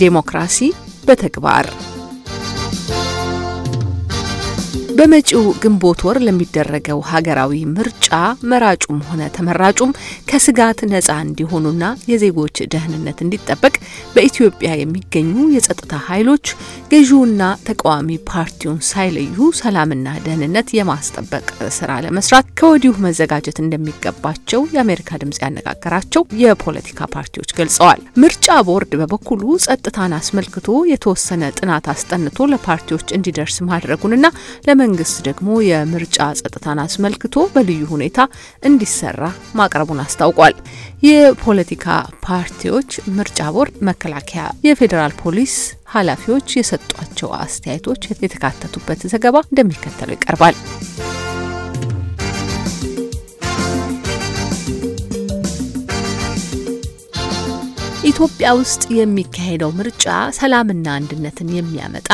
ዴሞክራሲ በተግባር በመጪው ግንቦት ወር ለሚደረገው ሀገራዊ ምርጫ መራጩም ሆነ ተመራጩም ከስጋት ነጻ እንዲሆኑና የዜጎች ደህንነት እንዲጠበቅ በኢትዮጵያ የሚገኙ የጸጥታ ኃይሎች ገዢውና ተቃዋሚ ፓርቲውን ሳይለዩ ሰላምና ደህንነት የማስጠበቅ ስራ ለመስራት ከወዲሁ መዘጋጀት እንደሚገባቸው የአሜሪካ ድምጽ ያነጋገራቸው የፖለቲካ ፓርቲዎች ገልጸዋል። ምርጫ ቦርድ በበኩሉ ጸጥታን አስመልክቶ የተወሰነ ጥናት አስጠንቶ ለፓርቲዎች እንዲደርስ ማድረጉንና መንግስት ደግሞ የምርጫ ጸጥታን አስመልክቶ በልዩ ሁኔታ እንዲሰራ ማቅረቡን አስታውቋል። የፖለቲካ ፓርቲዎች፣ ምርጫ ቦርድ፣ መከላከያ፣ የፌዴራል ፖሊስ ኃላፊዎች የሰጧቸው አስተያየቶች የተካተቱበት ዘገባ እንደሚከተለው ይቀርባል። ኢትዮጵያ ውስጥ የሚካሄደው ምርጫ ሰላምና አንድነትን የሚያመጣ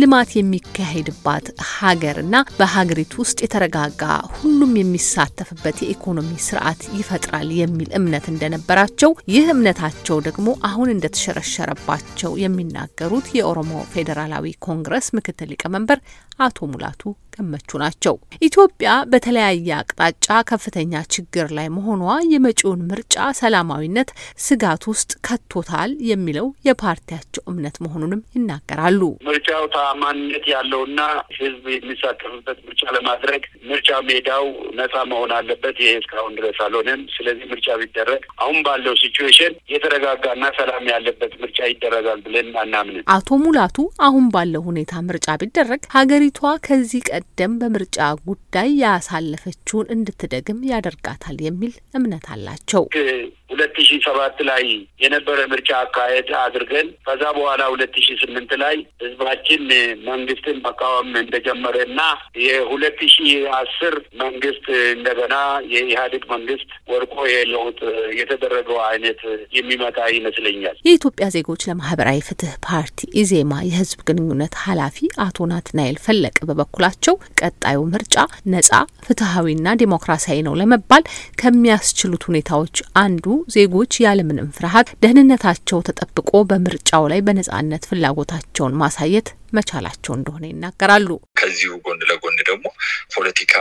ልማት የሚካሄድባት ሀገርና በሀገሪቱ ውስጥ የተረጋጋ ሁሉም የሚሳተፍበት የኢኮኖሚ ስርዓት ይፈጥራል የሚል እምነት እንደነበራቸው ይህ እምነታቸው ደግሞ አሁን እንደተሸረሸረባቸው የሚናገሩት የኦሮሞ ፌዴራላዊ ኮንግረስ ምክትል ሊቀመንበር አቶ ሙላቱ ገመቹ ናቸው። ኢትዮጵያ በተለያየ አቅጣጫ ከፍተኛ ችግር ላይ መሆኗ የመጪውን ምርጫ ሰላማዊነት ስጋት ውስጥ ከቶታል የሚለው የፓርቲያቸው እምነት መሆኑንም ይናገራሉ። ምርጫው ተአማኒነት ያለውና ሕዝብ የሚሳተፍበት ምርጫ ለማድረግ ምርጫ ሜዳው ነጻ መሆን አለበት። ይሄ እስካሁን ድረስ አልሆነም። ስለዚህ ምርጫ ቢደረግ አሁን ባለው ሲቹዌሽን የተረጋጋና ሰላም ያለበት ምርጫ ይደረጋል ብለን አናምንም። አቶ ሙላቱ አሁን ባለው ሁኔታ ምርጫ ቢደረግ ሀገሪቷ ከዚህ ቀደም በምርጫ ጉዳይ ያሳለፈችውን እንድትደግም ያደርጋታል የሚል እምነት አላቸው። ሁለት ሺ ሰባት ላይ የነበረ ምርጫ አካሄድ አድርገን ከዛ በኋላ ሁለት ሺ ስምንት ላይ ህዝባችን መንግስትን መቃወም እንደጀመረ እና የሁለት ሺ አስር መንግስት እንደገና የኢህአዴግ መንግስት ወድቆ የለውጥ የተደረገው አይነት የሚመጣ ይመስለኛል። የኢትዮጵያ ዜጎች ለማህበራዊ ፍትህ ፓርቲ ኢዜማ የህዝብ ግንኙነት ኃላፊ አቶ ናትናኤል ፈለቅ በበኩላቸው ቀጣዩ ምርጫ ነጻ ፍትሐዊና ዴሞክራሲያዊ ነው ለመባል ከሚያስችሉት ሁኔታዎች አንዱ ዜጎች ያለምንም ፍርሃት ደህንነታቸው ተጠብቆ በምርጫው ላይ በነጻነት ፍላጎታቸውን ማሳየት መቻላቸው እንደሆነ ይናገራሉ። ከዚሁ ጎን ለጎን ደግሞ ፖለቲካ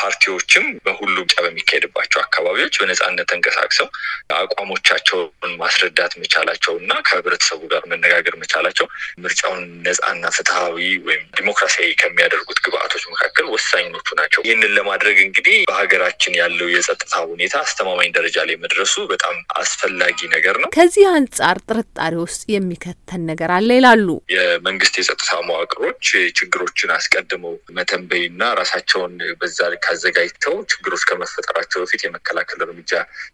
ፓርቲዎችም በሁሉም ምርጫ በሚካሄድባቸው አካባቢዎች በነጻነት ተንቀሳቅሰው አቋሞቻቸውን ማስረዳት መቻላቸው እና ከህብረተሰቡ ጋር መነጋገር መቻላቸው ምርጫውን ነጻና ፍትሐዊ ወይም ዲሞክራሲያዊ ከሚያደርጉት ግብአቶች መካከል ወሳኞቹ ናቸው። ይህንን ለማድረግ እንግዲህ በሀገራችን ያለው የጸጥታ ሁኔታ አስተማማኝ ደረጃ ላይ መድረሱ በጣም አስፈላጊ ነገር ነው። ከዚህ አንጻር ጥርጣሬ ውስጥ የሚከተን ነገር አለ ይላሉ። የመንግስት የጸጥታ መዋቅሮች ችግሮችን አስቀድመው መተንበይና ራሳቸውን በዛ ልክ አዘጋጅተው ችግሮች ከመፈጠራቸው በፊት የመከላከል እርምጃ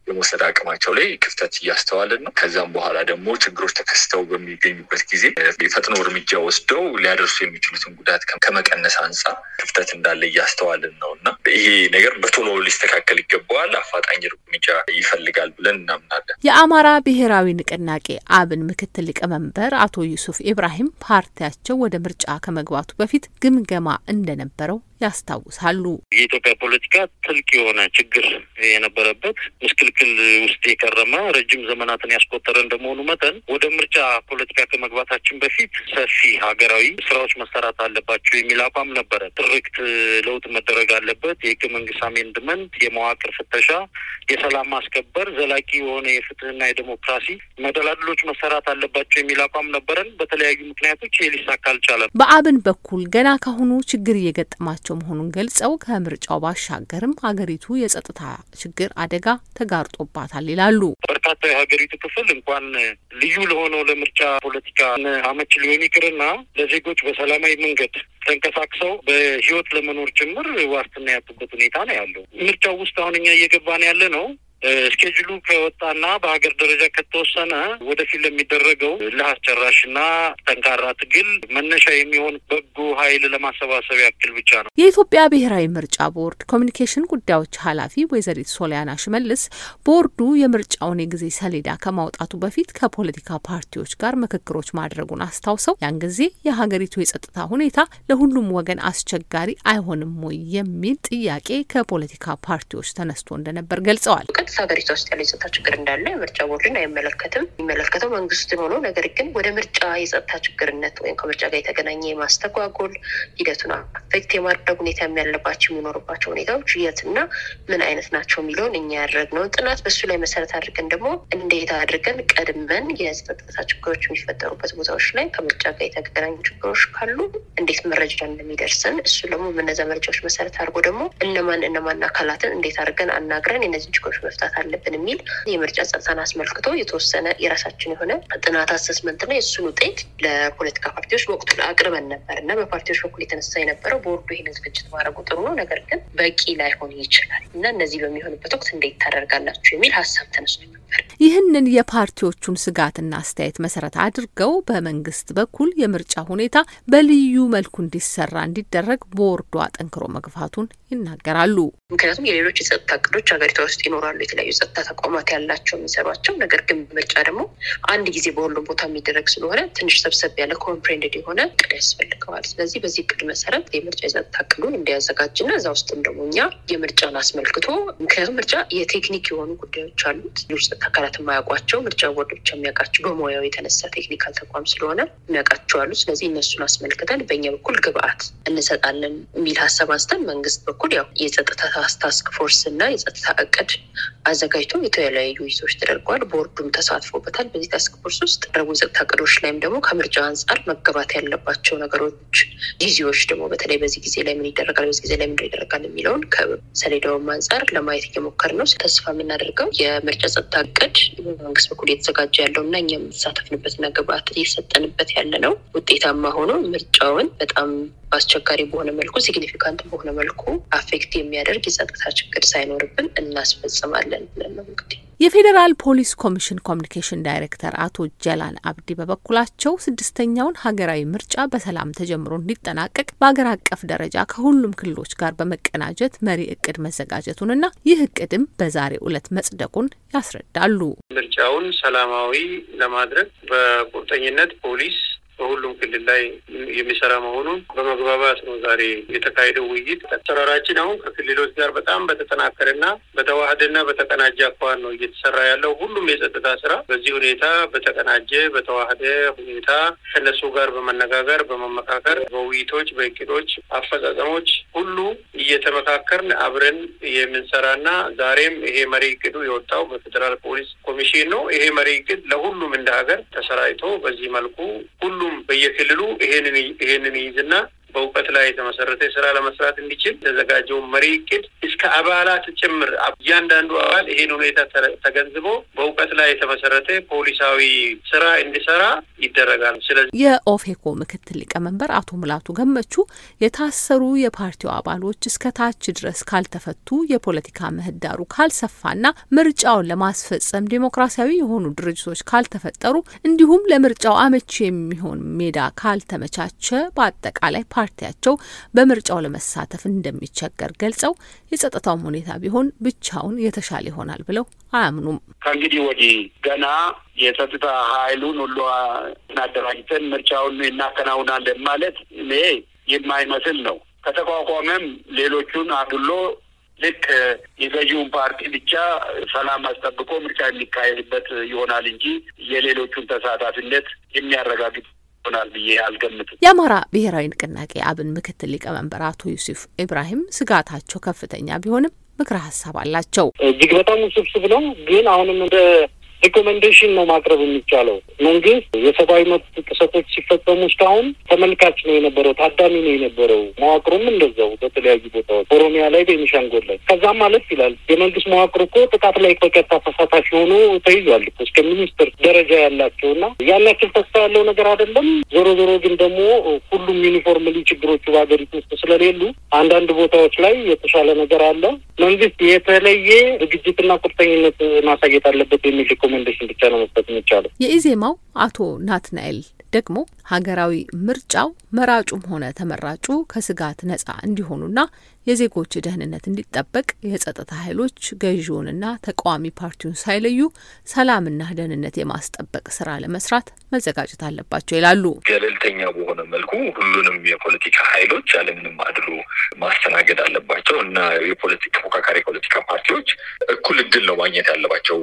የመውሰድ አቅማቸው ላይ ክፍተት እያስተዋልን ነው። ከዛም በኋላ ደግሞ ችግሮች ተከስተው በሚገኙበት ጊዜ የፈጥኖ እርምጃ ወስደው ሊያደርሱ የሚችሉትን ጉዳት ከመቀነስ አንጻር ክፍተት እንዳለ እያስተዋልን ነው እና ይሄ ነገር በቶሎ ሊስተካከል ይገባዋል፣ አፋጣኝ እርምጃ ይፈልጋል ብለን እናምናለን። የአማራ ብሔራዊ ንቅናቄ አብን ምክትል ሊቀመንበር አቶ ዩሱፍ ኢብራሂም ፓርቲያቸው ወደ ምርጫ ከመግባቱ በፊት ግምገማ እንደነበረው ያስታውሳሉ። የኢትዮጵያ ፖለቲካ ጥልቅ የሆነ ችግር የነበረበት ምስቅልቅል ውስጥ የከረመ ረጅም ዘመናትን ያስቆጠረ እንደመሆኑ መጠን ወደ ምርጫ ፖለቲካ ከመግባታችን በፊት ሰፊ ሀገራዊ ስራዎች መሰራት አለባቸው የሚል አቋም ነበረ። ትርክት ለውጥ መደረግ አለበት፣ የህገ መንግስት አሜንድመንት፣ የመዋቅር ፍተሻ፣ የሰላም ማስከበር፣ ዘላቂ የሆነ የፍትህና የዴሞክራሲ መደላድሎች መሰራት አለባቸው የሚል አቋም ነበረን። በተለያዩ ምክንያቶች ይህ ሊሳካ አልቻለም። በአብን በኩል ገና ካሁኑ ችግር እየገጠማቸው መሆኑን ገልጸው ከምርጫው ባሻገርም ሀገሪቱ የጸጥታ ችግር አደጋ ተጋርጦባታል ይላሉ። በርካታ የሀገሪቱ ክፍል እንኳን ልዩ ለሆነው ለምርጫ ፖለቲካ አመች ሊሆን ይቅርና ለዜጎች በሰላማዊ መንገድ ተንቀሳቅሰው በህይወት ለመኖር ጭምር ዋስትና ያጡበት ሁኔታ ነው ያለው። ምርጫው ውስጥ አሁን እኛ እየገባን ያለ ነው ስኬጁሉ ከወጣና በሀገር ደረጃ ከተወሰነ ወደፊት ለሚደረገው ለአስጨራሽና ጠንካራ ትግል መነሻ የሚሆን በጎ ኃይል ለማሰባሰብ ያክል ብቻ ነው። የኢትዮጵያ ብሔራዊ ምርጫ ቦርድ communication ጉዳዮች ኃላፊ ወይዘሪት ሶሊያና ሽመልስ ቦርዱ የምርጫውን የጊዜ ሰሌዳ ከማውጣቱ በፊት ከፖለቲካ ፓርቲዎች ጋር ምክክሮች ማድረጉን አስታውሰው ያን ጊዜ የሀገሪቱ የጸጥታ ሁኔታ ለሁሉም ወገን አስቸጋሪ አይሆንም ወይ የሚል ጥያቄ ከፖለቲካ ፓርቲዎች ተነስቶ እንደነበር ገልጸዋል። ሀገሪቷ ውስጥ ያለ የጸጥታ ችግር እንዳለ የምርጫ ቦርድን አይመለከትም። የሚመለከተው መንግስትን ሆኖ ነገር ግን ወደ ምርጫ የጸጥታ ችግርነት ወይም ከምርጫ ጋር የተገናኘ የማስተጓጎል ሂደቱን አፌክት የማድረግ ሁኔታ ያለባቸው የሚኖርባቸው ሁኔታዎች የትና ምን አይነት ናቸው የሚለውን እኛ ያደረግነውን ጥናት በሱ ላይ መሰረት አድርገን ደግሞ እንዴት አድርገን ቀድመን የጸጥታ ችግሮች የሚፈጠሩበት ቦታዎች ላይ ከምርጫ ጋር የተገናኙ ችግሮች ካሉ እንዴት መረጃ እንደሚደርሰን እሱ ደግሞ በነዛ መረጃዎች መሰረት አድርጎ ደግሞ እነማን እነማን አካላትን እንዴት አድርገን አናግረን የነዚህን ችግሮች መፍታት አለብን የሚል የምርጫ ጸጥታን አስመልክቶ የተወሰነ የራሳችን የሆነ ጥናት አሰስመንት እና የእሱን ውጤት ለፖለቲካ ፓርቲዎች በወቅቱ አቅርበን ነበር እና በፓርቲዎች በኩል የተነሳ የነበረው ቦርዱ ይህን ዝግጅት ማድረጉ ጥሩ ነው፣ ነገር ግን በቂ ላይሆን ይችላል እና እነዚህ በሚሆንበት ወቅት እንዴት ታደርጋላችሁ የሚል ሀሳብ ተነስቶ ነበር። ይህንን የፓርቲዎቹን ስጋትና አስተያየት መሰረት አድርገው በመንግስት በኩል የምርጫ ሁኔታ በልዩ መልኩ እንዲሰራ እንዲደረግ ቦርዱ አጠንክሮ መግፋቱን ይናገራሉ። ምክንያቱም የሌሎች የጸጥታ እቅዶች ሀገሪቷ ውስጥ ይኖራሉ፣ የተለያዩ ጸጥታ ተቋማት ያላቸው የሚሰሯቸው። ነገር ግን ምርጫ ደግሞ አንድ ጊዜ በሁሉም ቦታ የሚደረግ ስለሆነ ትንሽ ሰብሰብ ያለ comprehensive የሆነ እቅድ ያስፈልገዋል። ስለዚህ በዚህ እቅድ መሰረት የምርጫ የጸጥታ እቅዱን እንዲያዘጋጅና እዛ ውስጥም ደግሞ እኛ የምርጫን አስመልክቶ ምክንያቱም ምርጫ የ technique የሆኑ ጉዳዮች አሉት ሌሎች ጸጥታ አካላት የማያውቋቸው ምርጫ ቦርድ ብቻ የሚያውቃቸው በሙያው የተነሳ technical ተቋም ስለሆነ የሚያውቃቸው አሉ። ስለዚህ እነሱን አስመልክተን በእኛ በኩል ግብአት እንሰጣለን የሚል ሀሳብ አንስተን መንግስት በኩል ያው የጸጥታ task force እና የጸጥታ እቅድ አዘጋጅቶ የተለያዩ ውይይቶች ተደርገዋል። ቦርዱም ተሳትፎበታል። በዚህ task force ውስጥ ረቡ የጸጥታ እቅዶች ላይም ደግሞ ከምርጫ አንጻር መገባት ያለባቸው ነገሮች፣ ጊዜዎች ደግሞ በተለይ በዚህ ጊዜ ላይ ምን ይደረጋል፣ በዚህ ጊዜ ላይ ምን ይደረጋል የሚለውን ከሰሌዳውም አንጻር ለማየት እየሞከርን ነው። ተስፋ የምናደርገው የምርጫ ጸጥታ እቅድ በመንግስት በኩል የተዘጋጀ ያለው እና እኛ የምንሳተፍበትና ግብአት እየሰጠንበት ያለ ነው ውጤታማ ሆኖ ምርጫውን በጣም በአስቸጋሪ በሆነ መልኩ significant በሆነ መልኩ affect የሚያደርግ የጸጥታ ችግር ሳይኖርብን እናስፈጽማለን ብለን ነው እንግዲህ የፌዴራል ፖሊስ ኮሚሽን ኮሚኒኬሽን ዳይሬክተር አቶ ጀላን አብዲ በበኩላቸው ስድስተኛውን ሀገራዊ ምርጫ በሰላም ተጀምሮ እንዲጠናቀቅ በሀገር አቀፍ ደረጃ ከሁሉም ክልሎች ጋር በመቀናጀት መሪ እቅድ መዘጋጀቱንና ይህ እቅድም በዛሬው ዕለት መጽደቁን ያስረዳሉ። ምርጫውን ሰላማዊ ለማድረግ በቁርጠኝነት ፖሊስ በሁሉም ክልል ላይ የሚሰራ መሆኑን በመግባባት ነው ዛሬ የተካሄደው ውይይት። አሰራራችን አሁን ከክልሎች ጋር በጣም በተጠናከረና በተዋህደና በተቀናጀ አኳኋን ነው እየተሰራ ያለው። ሁሉም የጸጥታ ስራ በዚህ ሁኔታ በተቀናጀ በተዋህደ ሁኔታ ከነሱ ጋር በመነጋገር በመመካከር በውይይቶች፣ በእቅዶች፣ አፈጻጸሞች ሁሉ እየተመካከርን አብረን የምንሰራና ዛሬም ይሄ መሪ እቅዱ የወጣው በፌዴራል ፖሊስ ኮሚሽን ነው። ይሄ መሪ እቅድ ለሁሉም እንደ ሀገር ተሰራጭቶ በዚህ መልኩ ሁሉ ሁሉም በየክልሉ ይሄንን ይይዝና በእውቀት ላይ የተመሰረተ ስራ ለመስራት እንዲችል የተዘጋጀው መሪ እቅድ እስከ አባላት ጭምር እያንዳንዱ አባል ይሄን ሁኔታ ተገንዝቦ በእውቀት ላይ የተመሰረተ ፖሊሳዊ ስራ እንዲሰራ ይደረጋል። ስለዚህ የኦፌኮ ምክትል ሊቀመንበር አቶ ሙላቱ ገመቹ የታሰሩ የፓርቲው አባሎች እስከ ታች ድረስ ካልተፈቱ የፖለቲካ ምህዳሩ ካልሰፋና ምርጫውን ለማስፈጸም ዴሞክራሲያዊ የሆኑ ድርጅቶች ካልተፈጠሩ እንዲሁም ለምርጫው አመቺ የሚሆን ሜዳ ካልተመቻቸ በአጠቃላይ ፓርቲያቸው በምርጫው ለመሳተፍ እንደሚቸገር ገልጸው የጸጥታውም ሁኔታ ቢሆን ብቻውን የተሻለ ይሆናል ብለው አያምኑም። ከእንግዲህ ወዲህ ገና የጸጥታ ኃይሉን ሁሉ አደራጅተን ምርጫውን እናከናውናለን ማለት እኔ የማይመስል ነው። ከተቋቋመም ሌሎቹን አድሎ ልክ የገዢውን ፓርቲ ብቻ ሰላም አስጠብቆ ምርጫ የሚካሄድበት ይሆናል እንጂ የሌሎቹን ተሳታፊነት የሚያረጋግጥ ይሆናል ብዬ አልገምትም። የአማራ ብሔራዊ ንቅናቄ አብን ምክትል ሊቀመንበር አቶ ዩሱፍ ኢብራሂም ስጋታቸው ከፍተኛ ቢሆንም ምክረ ሀሳብ አላቸው። እጅግ በጣም ውስብስብ ነው፣ ግን አሁንም እንደ recommendation ነው ማቅረብ የሚቻለው። መንግስት የሰብአዊ መብት ጥሰቶች ሲፈጸሙ እስካሁን ተመልካች ነው የነበረው፣ ታዳሚ ነው የነበረው። መዋቅሩም እንደዛው በተለያዩ ቦታዎች ኦሮሚያ ላይ፣ ቤኒሻንጉል ላይ ከዛም ማለት ይላል የመንግስት መዋቅር እኮ ጥቃት ላይ በቀጥታ ተሳታፊ ሆኖ ተይዟል እኮ እስከ ሚኒስትር ደረጃ ያላቸው እና ያን ያክል ተስፋ ያለው ነገር አይደለም። ዞሮ ዞሮ ግን ደግሞ ሁሉም uniformly ችግሮቹ በሀገሪቱ ውስጥ ስለሌሉ አንዳንድ ቦታዎች ላይ የተሻለ ነገር አለ። መንግስት የተለየ ዝግጅትና ቁርጠኝነት ማሳየት አለበት የሚል recommendation ብቻ ነው መስጠት የሚቻለው። የኢዜማው አቶ ናትናኤል ደግሞ ሀገራዊ ምርጫው መራጩም ሆነ ተመራጩ ከስጋት ነጻ እንዲሆኑና የዜጎች ደህንነት እንዲጠበቅ የጸጥታ ኃይሎች ገዢውንና ተቃዋሚ ፓርቲውን ሳይለዩ ሰላምና ደህንነት የማስጠበቅ ስራ ለመስራት መዘጋጀት አለባቸው ይላሉ። ገለልተኛ በሆነ መልኩ ሁሉንም የፖለቲካ ኃይሎች ያለምንም አድሎ ማስተናገድ አለባቸው እና ተፎካካሪ የፖለቲካ ፓርቲዎች እኩል እድል ነው ማግኘት ያለባቸው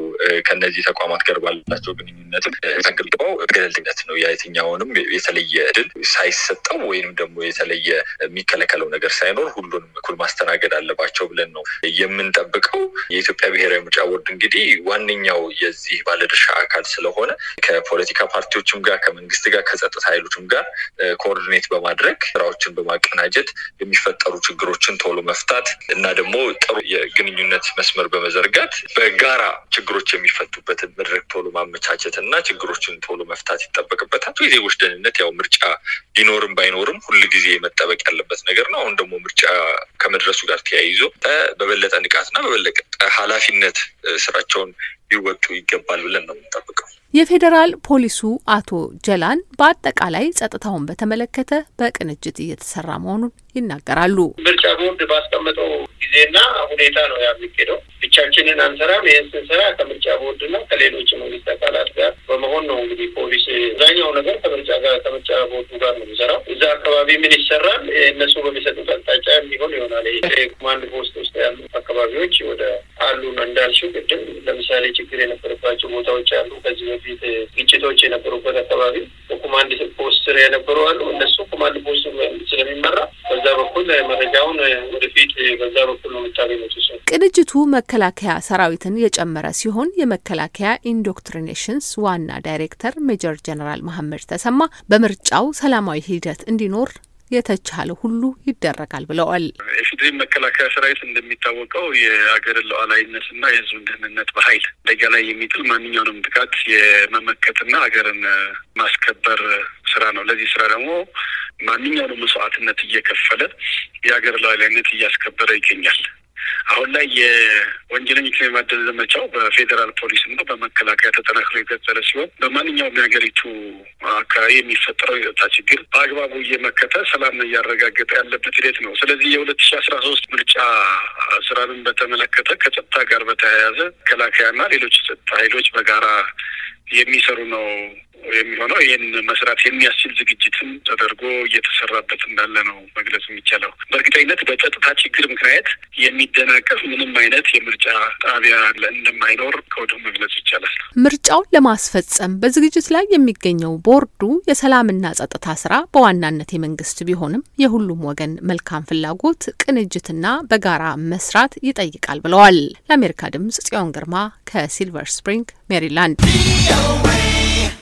ከነዚህ ተቋማት ጋር ባላቸው ግንኙነትም ተገልግበው ገለልተኝነት ነው የትኛውንም የተለየ እድል ሳይሰጠው ወይንም ደግሞ የተለየ የሚከለከለው ነገር ሳይኖር ሁሉንም እኩል ማስተናገድ አለባቸው ብለን ነው የምንጠብቀው። የኢትዮጵያ ብሔራዊ ምርጫ ቦርድ እንግዲህ ዋነኛው የዚህ ባለድርሻ አካል ስለሆነ ከፖለቲካ ፓርቲዎችም ጋር ከመንግስት ጋር ከጸጥታ ኃይሎችም ጋር ኮኦርዲኔት በማድረግ ስራዎችን በማቀናጀት የሚፈጠሩ ችግሮችን ቶሎ መፍታት እና ደግሞ ጥሩ የግንኙነት መስመር በመዘርጋት በጋራ ችግሮች የሚፈቱበትን መድረክ ቶሎ ማመቻቸት እና ችግሮችን ቶሎ መፍታት ይጠበቅበታል። የዜጎች ደህንነት ያው ምርጫ ቢኖርም ባይኖርም ሁል ጊዜ መጠበቅ ያለበት ነገር ነው። አሁን ደግሞ ምርጫ ከመድረሱ ጋር ተያይዞ በበለጠ ንቃትና በበለጠ ኃላፊነት ስራቸውን ሊወጡ ይገባል ብለን ነው የምንጠብቀው። የፌዴራል ፖሊሱ አቶ ጀላን በአጠቃላይ ጸጥታውን በተመለከተ በቅንጅት እየተሰራ መሆኑን ይናገራሉ። ምርጫ ቦርድ ባስቀመጠው ጊዜና ሁኔታ ነው የሚሄደው። ብቻችንን አንሰራም። ይህን ስንሰራ ከምርጫ ቦርድና ከሌሎች መንግስት አካላት ጋር በመሆን ነው። እንግዲህ ፖሊስ አብዛኛው ነገር ከምርጫ ጋር ከምርጫ ቦርዱ ጋር ነው የሚሰራው። እዛ አካባቢ ምን ይሰራል እነሱ በሚሰጡት አቅጣጫ የሚሆን ይሆናል። ኮማንድ ፖስት ውስጥ ያሉ አካባቢዎች ወደ አሉ እንዳልሽው ቅድም ለምሳሌ ችግር የነበረባቸው ቦታዎች አሉ። ከዚህ በፊት ግጭቶች የነበሩበት አካባቢ በኮማንድ ፖስት ስር የነበሩ አሉ። እነሱ ኮማንድ ፖስት ስለሚመራ በዛ በኩል መረጃውን ወደፊት በዛ በኩል ነው የምታገኙት። ቅንጅቱ መከላከያ ሰራዊትን የጨመረ ሲሆን የመከላከያ indoctrination ዋና ዳይሬክተር ሜጀር ጀነራል መሐመድ ተሰማ በምርጫው ሰላማዊ ሂደት እንዲኖር የተቻለ ሁሉ ይደረጋል ብለዋል። የፌዴሪ መከላከያ ሰራዊት እንደሚታወቀው የሀገርን ሉዓላዊነትና የሕዝብን ደህንነት በኃይል አደጋ ላይ የሚጥል ማንኛውንም ጥቃት የመመከትና ሀገርን ማስከበር ስራ ነው። ለዚህ ስራ ደግሞ ማንኛውንም መስዋዕትነት እየከፈለ የሀገር ሉዓላዊነት እያስከበረ ይገኛል። አሁን ላይ የወንጀለኞችን የማደን ዘመቻው በፌዴራል ፖሊስ እና በመከላከያ ተጠናክሮ የቀጠለ ሲሆን በማንኛውም የሀገሪቱ አካባቢ የሚፈጠረው የጸጥታ ችግር በአግባቡ እየመከተ ሰላም እያረጋገጠ ያለበት ሂደት ነው። ስለዚህ የሁለት ሺ አስራ ሶስት ምርጫ ስራንን በተመለከተ ከጸጥታ ጋር በተያያዘ መከላከያና ሌሎች የጸጥታ ኃይሎች በጋራ የሚሰሩ ነው የሚሆነው። ይህን መስራት የሚያስችል ዝግጅትም ተደርጎ እየተሰራበት እንዳለ ነው መግለጽ የሚቻለው። በእርግጠኝነት በጸጥታ ችግር ምክንያት የሚደናቀፍ ምንም አይነት የምርጫ ጣቢያ እንደማይኖር ከወዲሁ መግለጽ ይቻላል። ምርጫውን ለማስፈጸም በዝግጅት ላይ የሚገኘው ቦርዱ የሰላምና ጸጥታ ስራ በዋናነት የመንግስት ቢሆንም የሁሉም ወገን መልካም ፍላጎት፣ ቅንጅትና በጋራ መስራት ይጠይቃል ብለዋል። ለአሜሪካ ድምጽ ጽዮን ግርማ ከሲልቨር ስፕሪንግ ಮೇರಿಲ್ಯಾಂಡ್